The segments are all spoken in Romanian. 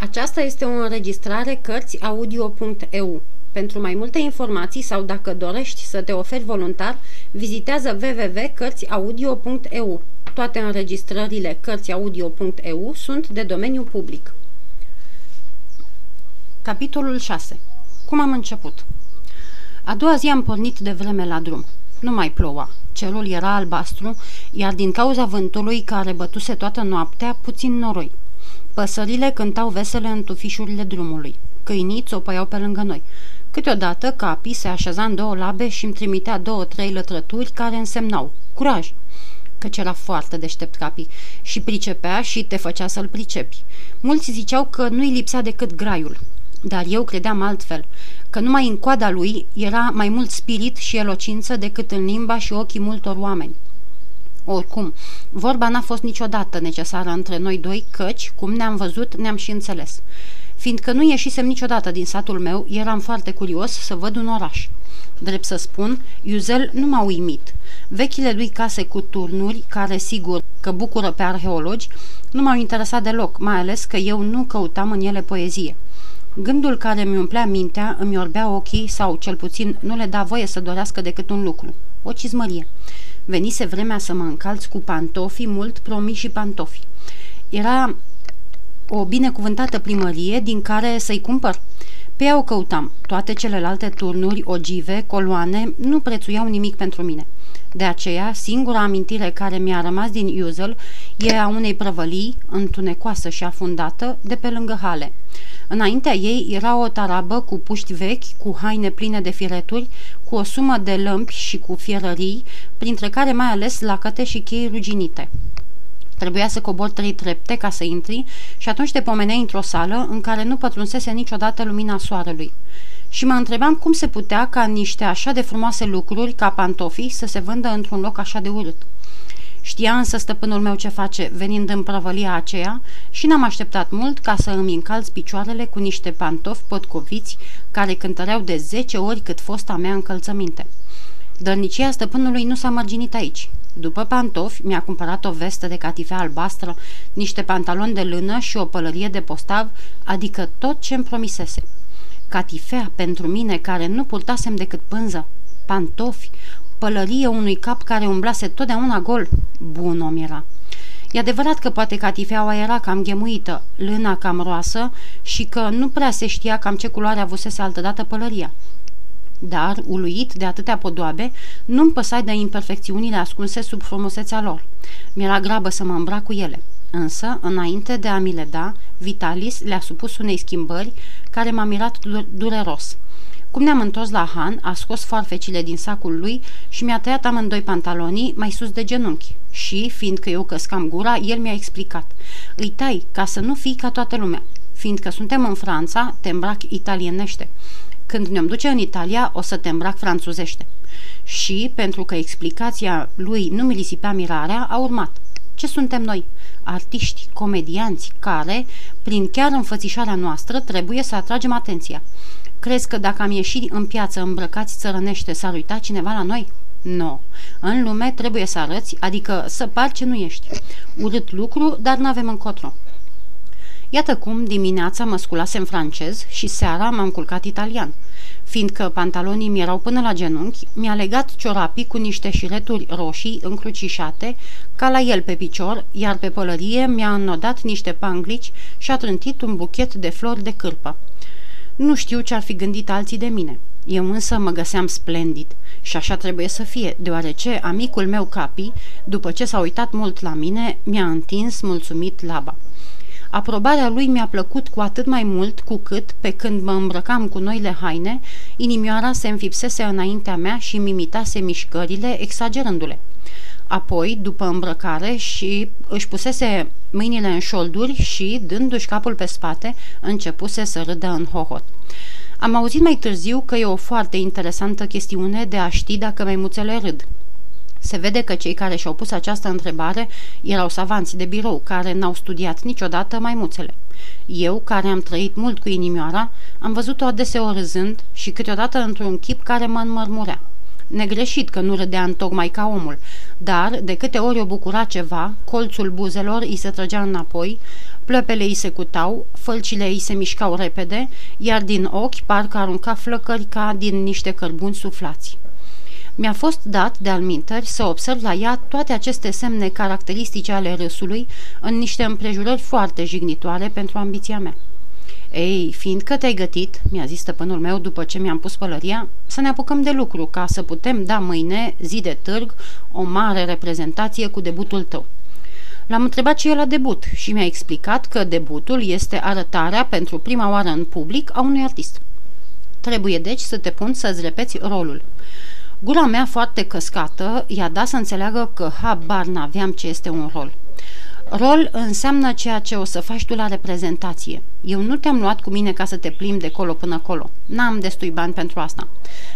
Aceasta este o înregistrare Cărțiaudio.eu. Pentru mai multe informații sau dacă dorești să te oferi voluntar, vizitează www.cărțiaudio.eu. Toate înregistrările Cărțiaudio.eu sunt de domeniu public. Capitolul 6. Cum am început? A doua zi am pornit de vreme la drum. Nu mai ploua. Cerul era albastru, iar din cauza vântului care bătuse toată noaptea, puțin noroi. Păsările cântau vesele în tufișurile drumului. Câinii țopăiau pe lângă noi. Câteodată capii se așeza în două labe și îmi trimitea două-trei lătrături care însemnau curaj, căci era foarte deștept capii și pricepea și te făcea să-l pricepi. Mulți ziceau că nu-i lipsea decât graiul, dar eu credeam altfel, că numai în coada lui era mai mult spirit și elocință decât în limba și ochii multor oameni. Oricum, vorba n-a fost niciodată necesară între noi doi, căci, cum ne-am văzut, ne-am și înțeles. Fiindcă nu ieșisem niciodată din satul meu, eram foarte curios să văd un oraș. Drept să spun, Iuzel nu m-a uimit. Vechile lui case cu turnuri, care sigur că bucură pe arheologi, nu m-au interesat deloc, mai ales că eu nu căutam în ele poezie. Gândul care mi umplea mintea îmi orbea ochii sau, cel puțin, nu le da voie să dorească decât un lucru, o cizmărie. Venise vremea să mă încalț cu pantofi mult promiși și pantofi. Era o binecuvântată primărie din care să-i cumpăr. Pe ea o căutam. Toate celelalte turnuri, ogive, coloane, nu prețuiau nimic pentru mine. De aceea, singura amintire care mi-a rămas din Uzel e a unei prăvălii, întunecoasă și afundată, de pe lângă hale. Înaintea ei era o tarabă cu puști vechi, cu haine pline de fireturi, cu o sumă de lămpi și cu fierării, printre care mai ales lacăte și chei ruginite. Trebuia să cobor trei trepte ca să intri și atunci te pomeneai într-o sală în care nu pătrunsese niciodată lumina soarelui. Și mă întrebam cum se putea ca niște așa de frumoase lucruri ca pantofii să se vândă într-un loc așa de urât. Știa însă stăpânul meu ce face venind în prăvălia aceea și n-am așteptat mult ca să îmi încalț picioarele cu niște pantofi potcoviți care cântăreau de zece ori cât fosta mea încălțăminte. Dărnicia stăpânului nu s-a mărginit aici. După pantofi, mi-a cumpărat o vestă de catifea albastră, niște pantaloni de lână și o pălărie de postav, adică tot ce-mi promisese. Catifea pentru mine, care nu purtasem decât pânză, pantofi, pălărie unui cap care umblase totdeauna gol. Bun om era. E adevărat că poate catifeaua era cam ghemuită, lâna cam roasă și că nu prea se știa cam ce culoare avusese altădată pălăria. Dar, uluit de atâtea podoabe, nu-mi păsai de imperfecțiunile ascunse sub frumusețea lor. Mi-era grabă să mă îmbrac cu ele. Însă, înainte de a mi le da, Vitalis le-a supus unei schimbări care m-a mirat dureros. Cum ne-am întors la Han, a scos farfecile din sacul lui și mi-a tăiat amândoi pantalonii mai sus de genunchi. Și, fiindcă eu căscam gura, el mi-a explicat. Îi tai, ca să nu fii ca toată lumea. Fiindcă suntem în Franța, te îmbrac italienește. Când ne-am duce în Italia, o să te îmbrac franțuzește. Și, pentru că explicația lui nu mi lisipea mirarea, a urmat. Ce suntem noi? Artiști, comedianți, care, prin chiar înfățișarea noastră, trebuie să atragem atenția. Crezi că dacă am ieșit în piață îmbrăcați țărănește, s-ar uita cineva la noi? Nu. No. În lume trebuie să arăți, adică să pari ce nu ești. Urât lucru, dar nu avem încotro. Iată cum dimineața mă sculasem francez și seara m-am culcat italian. Fiindcă pantalonii mi erau până la genunchi, mi-a legat ciorapii cu niște șireturi roșii încrucișate, ca la el pe picior, iar pe pălărie mi-a înnodat niște panglici și a trântit un buchet de flori de cârpă. Nu știu ce ar fi gândit alții de mine. Eu însă mă găseam splendid și așa trebuie să fie, deoarece amicul meu Capi, după ce s-a uitat mult la mine, mi-a întins mulțumit laba. Aprobarea lui mi-a plăcut cu atât mai mult cu cât, pe când mă îmbrăcam cu noile haine, inimioara se înfipsese înaintea mea și mi imitase mișcările, exagerându-le. Apoi, după îmbrăcare și își pusese mâinile în șolduri și, dându-și capul pe spate, începuse să râdă în hohot. Am auzit mai târziu că e o foarte interesantă chestiune de a ști dacă maimuțele râd. Se vede că cei care și-au pus această întrebare erau savanți de birou, care n-au studiat niciodată maimuțele. Eu, care am trăit mult cu inimioara, am văzut-o adeseori râzând și câteodată într-un chip care mă înmărmurea. Negreșit că nu râdea tocmai ca omul, dar de câte ori o bucura ceva, colțul buzelor îi se trăgea înapoi, Plăpele îi se cutau, fălcile îi se mișcau repede, iar din ochi parcă arunca flăcări ca din niște cărbuni suflați. Mi-a fost dat, de alminteri, să observ la ea toate aceste semne caracteristice ale râsului în niște împrejurări foarte jignitoare pentru ambiția mea. Ei, fiindcă te-ai gătit, mi-a zis stăpânul meu după ce mi-am pus pălăria, să ne apucăm de lucru ca să putem da mâine, zi de târg, o mare reprezentație cu debutul tău. L-am întrebat ce e la debut și mi-a explicat că debutul este arătarea pentru prima oară în public a unui artist. Trebuie deci să te pun să-ți repeți rolul. Gura mea foarte căscată i-a dat să înțeleagă că habar n-aveam ce este un rol. Rol înseamnă ceea ce o să faci tu la reprezentație. Eu nu te-am luat cu mine ca să te plimbi de colo până colo. N-am destui bani pentru asta.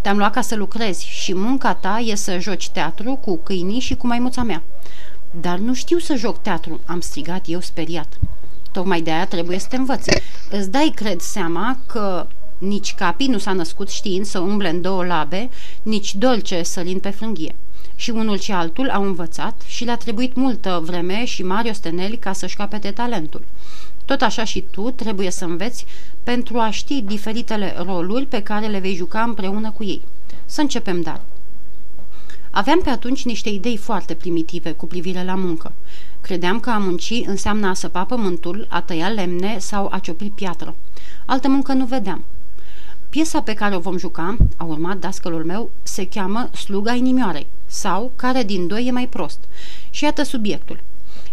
Te-am luat ca să lucrezi și munca ta e să joci teatru cu câinii și cu maimuța mea. Dar nu știu să joc teatru, am strigat eu speriat. Tocmai de aia trebuie să te învăț. Îți dai, cred, seama că nici Capi nu s-a născut știind să umble în două labe, nici Dolce sălind pe frânghie. Și unul și altul au învățat și le-a trebuit multă vreme și mari osteneli ca să-și capete talentul. Tot așa și tu trebuie să înveți pentru a ști diferitele roluri pe care le vei juca împreună cu ei. Să începem, dar. Aveam pe atunci niște idei foarte primitive cu privire la muncă. Credeam că a munci înseamnă a săpa pământul, a tăia lemne sau a ciopli piatră. Altă muncă nu vedeam. Piesa pe care o vom juca, a urmat dascălul meu, se cheamă Sluga inimioarei sau Care din doi e mai prost. Și iată subiectul.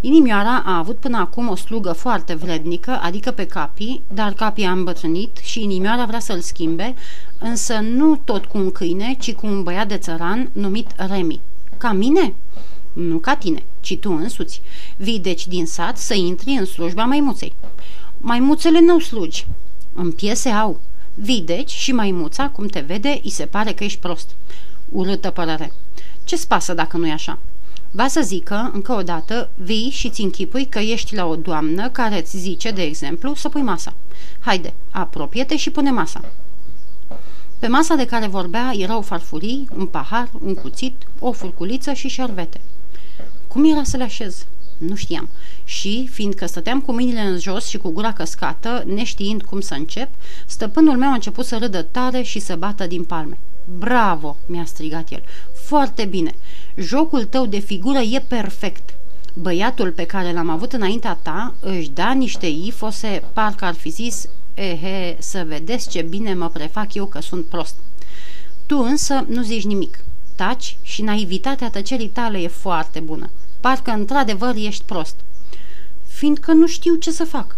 Inimioara a avut până acum o slugă foarte vrednică, adică pe Capi, dar Capi a îmbătrânit și inimioara vrea să-l schimbe, însă nu tot cu un câine, ci cu un băiat de țăran numit Remi. Ca mine? Nu ca tine, ci tu însuți. Vii deci din sat să intri în slujba maimuței. Maimuțele nu slugi. În piese au. Vii deci și maimuța, cum te vede, îi se pare că ești prost. Urâtă părere. Ce-ți pasă dacă nu e așa? Va să zică, încă o dată, vii și ți închipui că ești la o doamnă care îți zice, de exemplu, să pui masa. Haide, apropie-te și pune masa. Pe masa de care vorbea erau farfurii, un pahar, un cuțit, o furculiță și șervete. Cum era să le așez? Nu știam. Și, fiindcă stăteam cu mâinile în jos și cu gura căscată, neștiind cum să încep, stăpânul meu a început să râdă tare și să bată din palme. Bravo!" mi-a strigat el. Foarte bine! Jocul tău de figură e perfect!" Băiatul pe care l-am avut înaintea ta își da niște ifose, parcă ar fi zis, ehe, să vedeți ce bine mă prefac eu că sunt prost. Tu însă nu zici nimic. Taci și naivitatea tăcerii tale e foarte bună. Parcă într-adevăr ești prost. Fiindcă nu știu ce să fac.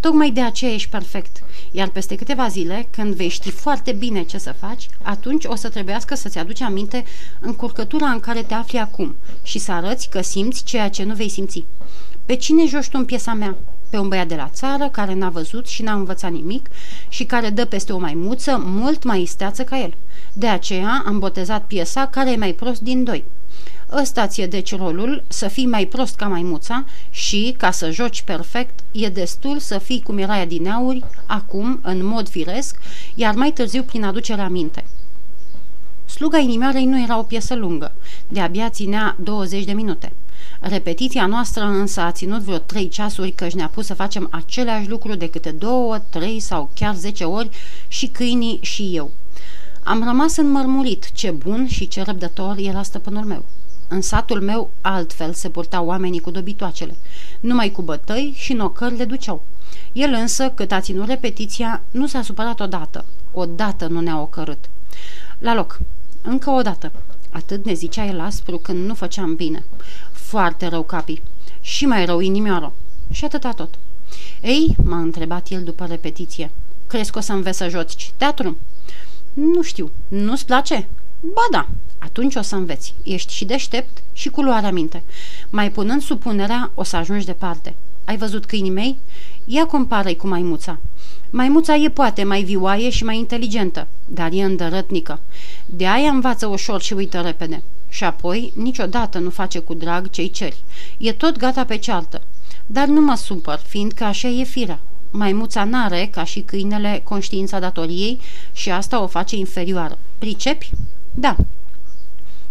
Tocmai de aceea ești perfect. Iar peste câteva zile, când vei ști foarte bine ce să faci, atunci o să trebuiască să-ți aduci aminte încurcătura în care te afli acum și să arăți că simți ceea ce nu vei simți. Pe cine joci tu în piesa mea? Pe un băiat de la țară care n-a văzut și n-a învățat nimic și care dă peste o maimuță mult mai isteață ca el. De aceea am botezat piesa care e mai prost din doi. Ăsta ți-e deci rolul, să fii mai prost ca maimuța și, ca să joci perfect, e destul să fii cum era din auri, acum, în mod firesc, iar mai târziu prin aducerea aminte. Sluga inimioarei nu era o piesă lungă, de-abia ținea 20 de minute. Repetiția noastră însă a ținut vreo trei ceasuri căci ne-a pus să facem aceleași lucru de câte două, trei sau chiar zece ori și câinii și eu. Am rămas înmărmurit ce bun și ce răbdător era stăpânul meu. În satul meu altfel se purtau oamenii cu dobitoacele. Numai cu bătăi și nocări le duceau. El însă, cât a ținut repetiția, nu s-a supărat odată. Odată nu ne-a ocărât. La loc. Încă o dată. Atât ne zicea el aspru când nu făceam bine. Foarte rău, capi. Și mai rău inimioară. Și atâta tot. Ei, m-a întrebat el după repetiție. Crezi că o să înveți să joci teatru? Nu știu. Nu-ți place? Ba da, atunci o să înveți. Ești și deștept și cu luarea minte. Mai punând supunerea, o să ajungi departe. Ai văzut câinii mei? Ia compară cu maimuța. Maimuța e poate mai vioaie și mai inteligentă, dar e îndărătnică. De aia învață ușor și uită repede. Și apoi, niciodată nu face cu drag cei ceri. E tot gata pe ceartă. Dar nu mă supăr, fiindcă așa e firea. Maimuța n-are, ca și câinele, conștiința datoriei și asta o face inferioară. Pricepi? Da.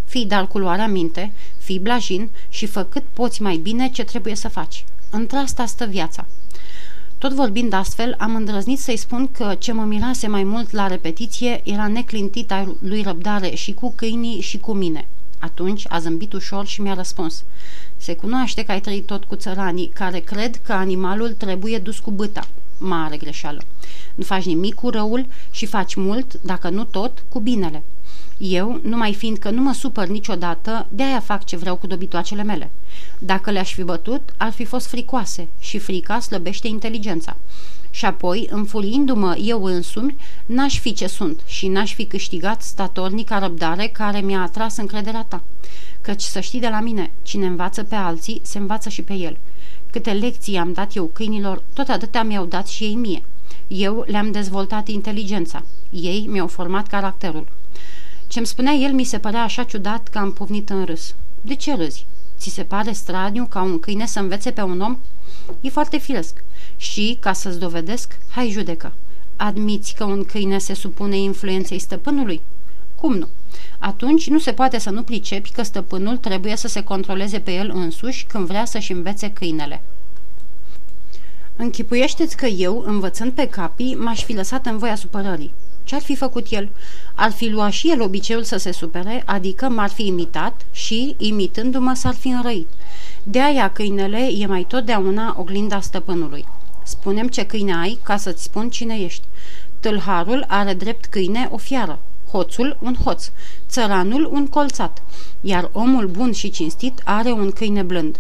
Fii dar cu luarea minte, fii blajin și fă cât poți mai bine ce trebuie să faci. Într-asta stă viața. Tot vorbind astfel, am îndrăznit să-i spun că ce mă mirase mai mult la repetiție era neclintita lui răbdare și cu câinii și cu mine. Atunci a zâmbit ușor și mi-a răspuns. Se cunoaște că ai trăit tot cu țăranii, care cred că animalul trebuie dus cu băta. Mare greșeală. Nu faci nimic cu răul și faci mult, dacă nu tot, cu binele. Eu, numai fiindcă nu mă supăr niciodată, de-aia fac ce vreau cu dobitoacele mele. Dacă le-aș fi bătut, ar fi fost fricoase și frica slăbește inteligența. Și apoi, înfuriindu-mă eu însumi, n-aș fi ce sunt și n-aș fi câștigat statornica răbdare care mi-a atras încrederea ta. Căci să știi de la mine, cine învață pe alții, se învață și pe el. Câte lecții am dat eu câinilor, tot atâtea mi-au dat și ei mie. Eu le-am dezvoltat inteligența. Ei mi-au format caracterul. Ce-mi spunea el mi se părea așa ciudat că am povnit în râs. De ce râzi? Ți se pare straniu ca un câine să învețe pe un om? E foarte firesc. Și, ca să-ți dovedesc, hai judecă. Admiți că un câine se supune influenței stăpânului? Cum nu? Atunci nu se poate să nu pricepi că stăpânul trebuie să se controleze pe el însuși când vrea să-și învețe câinele. Închipuiește-ți că eu, învățând pe capii, m-aș fi lăsat în voia supărării. Ce-ar fi făcut el? Ar fi luat și el obiceiul să se supere, adică m-ar fi imitat și, imitându-mă, s-ar fi înrăit. De aia câinele e mai totdeauna oglinda stăpânului. Spunem ce câine ai ca să-ți spun cine ești. Tâlharul are drept câine o fiară, hoțul un hoț, țăranul un colțat, iar omul bun și cinstit are un câine blând.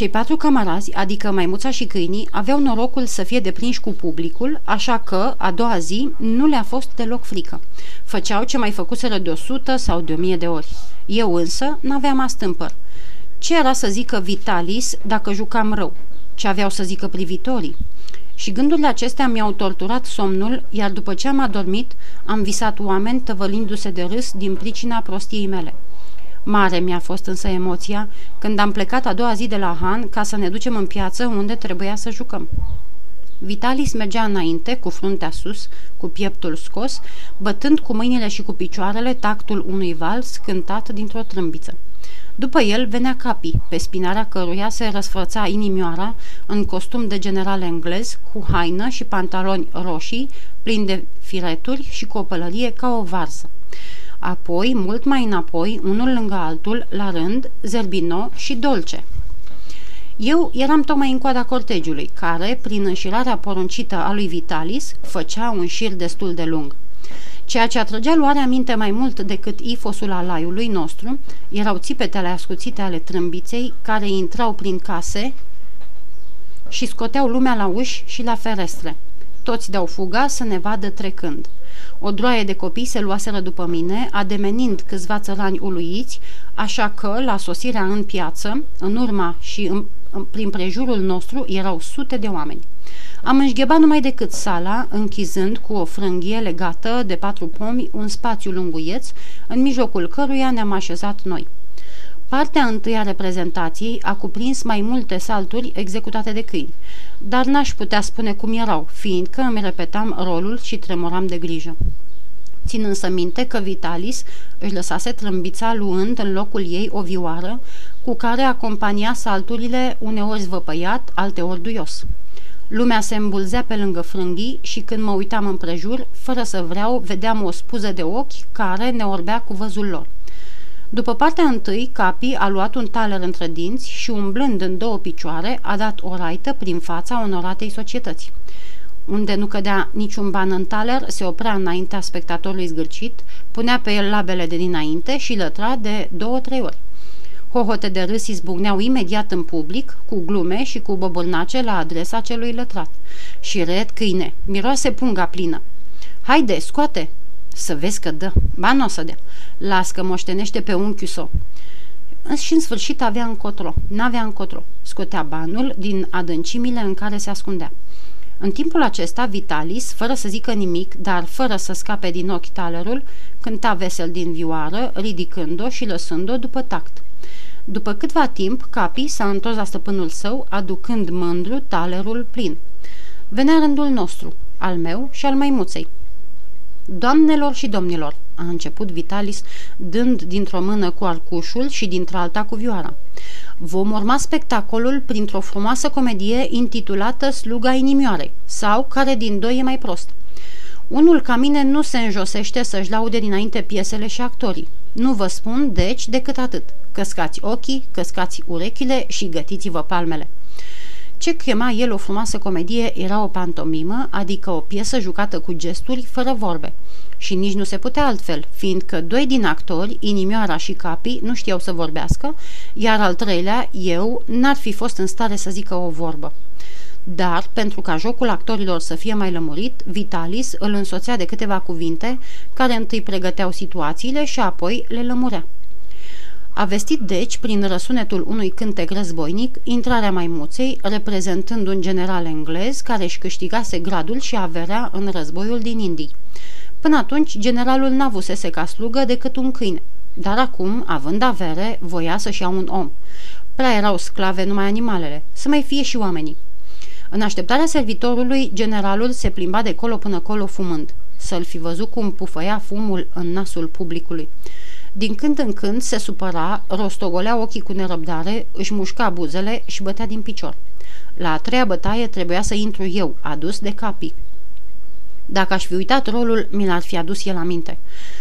Cei patru camarazi, adică maimuța și câinii, aveau norocul să fie deprinși cu publicul, așa că, a doua zi, nu le-a fost deloc frică. Făceau ce mai făcuseră de o sută sau de o mie de ori. Eu însă n-aveam astâmpăr. Ce era să zică Vitalis dacă jucam rău? Ce aveau să zică privitorii? Și gândurile acestea mi-au torturat somnul, iar după ce am adormit, am visat oameni tăvălindu-se de râs din pricina prostiei mele. Mare mi-a fost însă emoția când am plecat a doua zi de la Han ca să ne ducem în piață unde trebuia să jucăm. Vitalis mergea înainte, cu fruntea sus, cu pieptul scos, bătând cu mâinile și cu picioarele tactul unui vals cântat dintr-o trâmbiță. După el venea Capi, pe spinarea căruia se răsfăța inimioara în costum de general englez, cu haină și pantaloni roșii, plini de fireturi și cu o pălărie ca o varză. Apoi, mult mai înapoi, unul lângă altul, la rând, Zerbino și Dolce. Eu eram tocmai în coada cortegiului, care, prin înșirarea poruncită a lui Vitalis, făcea un șir destul de lung. Ceea ce atrăgea luarea minte mai mult decât ifosul alaiului nostru erau țipetele ascuțite ale trâmbiței care intrau prin case și scoteau lumea la uși și la ferestre. Toți dau fuga să ne vadă trecând. O droaie de copii se luaseră după mine, ademenind câțiva țărani uluiți, așa că, la sosirea în piață, în urma și în, în, prin prejurul nostru, erau sute de oameni. Am înșghebat numai decât sala, închizând cu o frânghie legată de patru pomi un spațiu lunguieț, în mijlocul căruia ne-am așezat noi. Partea întâi a reprezentației a cuprins mai multe salturi executate de câini, dar n-aș putea spune cum erau, fiindcă îmi repetam rolul și tremuram de grijă. Țin însă minte că Vitalis își lăsase trâmbița luând în locul ei o vioară cu care acompania salturile uneori zvăpăiat, alteori duios. Lumea se îmbulzea pe lângă frânghii și când mă uitam împrejur, fără să vreau, vedeam o spuză de ochi care ne orbea cu văzul lor. După partea întâi, Capi a luat un taler între dinți și, umblând în două picioare, a dat o raită prin fața onoratei societăți. Unde nu cădea niciun ban în taler, se oprea înaintea spectatorului zgârcit, punea pe el labele de dinainte și lătra de două-trei ori. Hohote de râs izbucneau imediat în public, cu glume și cu bobâlnace la adresa celui lătrat. Și red câine, miroase punga plină. Haide, scoate! Să vezi că dă. Ba nu o să dea. Las că moștenește pe unchiul său. Și în sfârșit avea încotro. N-avea încotro. Scotea banul din adâncimile în care se ascundea. În timpul acesta, Vitalis, fără să zică nimic, dar fără să scape din ochi talerul, cânta vesel din vioară, ridicând-o și lăsând-o după tact. După câtva timp, Capi s-a întors la stăpânul său, aducând mândru talerul plin. Venea rândul nostru, al meu și al maimuței. Doamnelor și domnilor, a început Vitalis, dând dintr-o mână cu arcușul și dintr-alta cu vioara. Vom urma spectacolul printr-o frumoasă comedie intitulată Sluga inimioare sau Care din doi e mai prost. Unul ca mine nu se înjosește să-și laude dinainte piesele și actorii. Nu vă spun, deci, decât atât. Căscați ochii, căscați urechile și gătiți-vă palmele. Ce chema el o frumoasă comedie era o pantomimă, adică o piesă jucată cu gesturi, fără vorbe. Și nici nu se putea altfel, fiindcă doi din actori, inimioara și capii, nu știau să vorbească, iar al treilea, eu, n-ar fi fost în stare să zică o vorbă. Dar, pentru ca jocul actorilor să fie mai lămurit, Vitalis îl însoțea de câteva cuvinte care întâi pregăteau situațiile și apoi le lămurea. A vestit deci, prin răsunetul unui cântec războinic, intrarea maimuței, reprezentând un general englez care își câștigase gradul și averea în războiul din Indii. Până atunci, generalul n-avusese ca slugă decât un câine, dar acum, având avere, voia să-și ia un om. Prea erau sclave numai animalele, să mai fie și oamenii. În așteptarea servitorului, generalul se plimba de colo până colo fumând. Să-l fi văzut cum pufăia fumul în nasul publicului. Din când în când se supăra, rostogolea ochii cu nerăbdare, își mușca buzele și bătea din picior. La a treia bătaie trebuia să intru eu, adus de capii. Dacă aș fi uitat rolul, mi l-ar fi adus el aminte.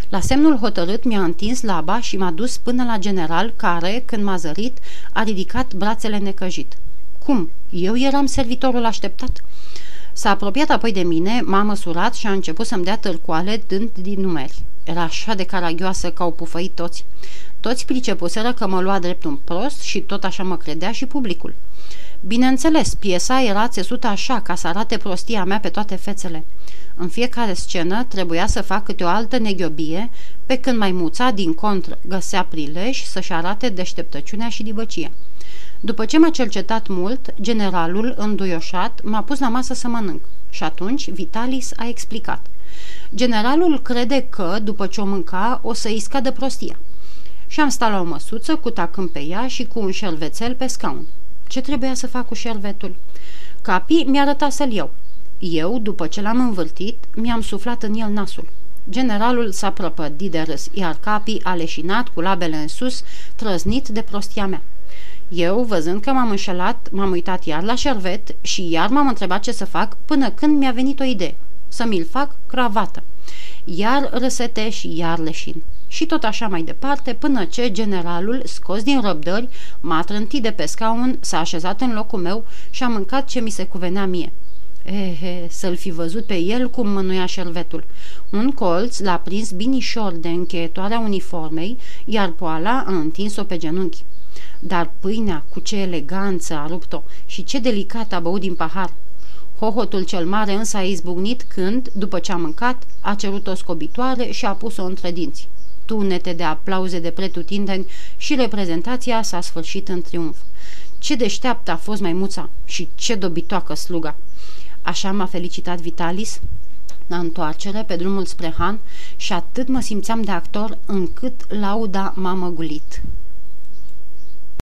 La semnul hotărât mi-a întins laba și m-a dus până la general care, când m-a zărit, a ridicat brațele necăjit. Cum? Eu eram servitorul așteptat? S-a apropiat apoi de mine, m-a măsurat și a început să-mi dea târcoale dând din numeri. Era așa de caragioasă că au pufăit toți. Toți pricepuseră că mă lua drept un prost și tot așa mă credea și publicul. Bineînțeles, piesa era țesută așa ca să arate prostia mea pe toate fețele. În fiecare scenă trebuia să fac câte o altă neghiobie, pe când maimuța, din contră, găsea prilej să-și arate deșteptăciunea și dibăcia. După ce m-a cercetat mult, generalul, înduioșat, m-a pus la masă să mănânc. Și atunci Vitalis a explicat. Generalul crede că, după ce o mânca, o să-i scadă prostia. Și am stat la o măsuță cu tacând pe ea și cu un șervețel pe scaun. Ce trebuia să fac cu șervetul? Capi mi-a arătat să-l iau. Eu, după ce l-am învârtit, mi-am suflat în el nasul. Generalul s-a prăpădit de râs, iar Capi a leșinat cu labele în sus, trăznit de prostia mea. Eu, văzând că m-am înșelat, m-am uitat iar la șervet și iar m-am întrebat ce să fac până când mi-a venit o idee. Să mi-l fac cravată. Iar răsete și iar leșin. Și tot așa mai departe, până ce generalul, scos din răbdări, m-a trântit de pe scaun, s-a așezat în locul meu și a mâncat ce mi se cuvenea mie. Ehe, să-l fi văzut pe el cum mânuia șervetul. Un colț l-a prins binișor de încheietoarea uniformei, iar poala a întins-o pe genunchi. Dar pâinea, cu ce eleganță a rupt-o și ce delicat a băut din pahar. Hohotul cel mare însă a izbucnit când, după ce a mâncat, a cerut o scobitoare și a pus-o între dinți. Tunete de aplauze de pretutindeni și reprezentația s-a sfârșit în triumf. Ce deșteaptă a fost maimuța și ce dobitoacă sluga! Așa m-a felicitat Vitalis la întoarcere pe drumul spre Han și atât mă simțeam de actor încât lauda m-a măgulit.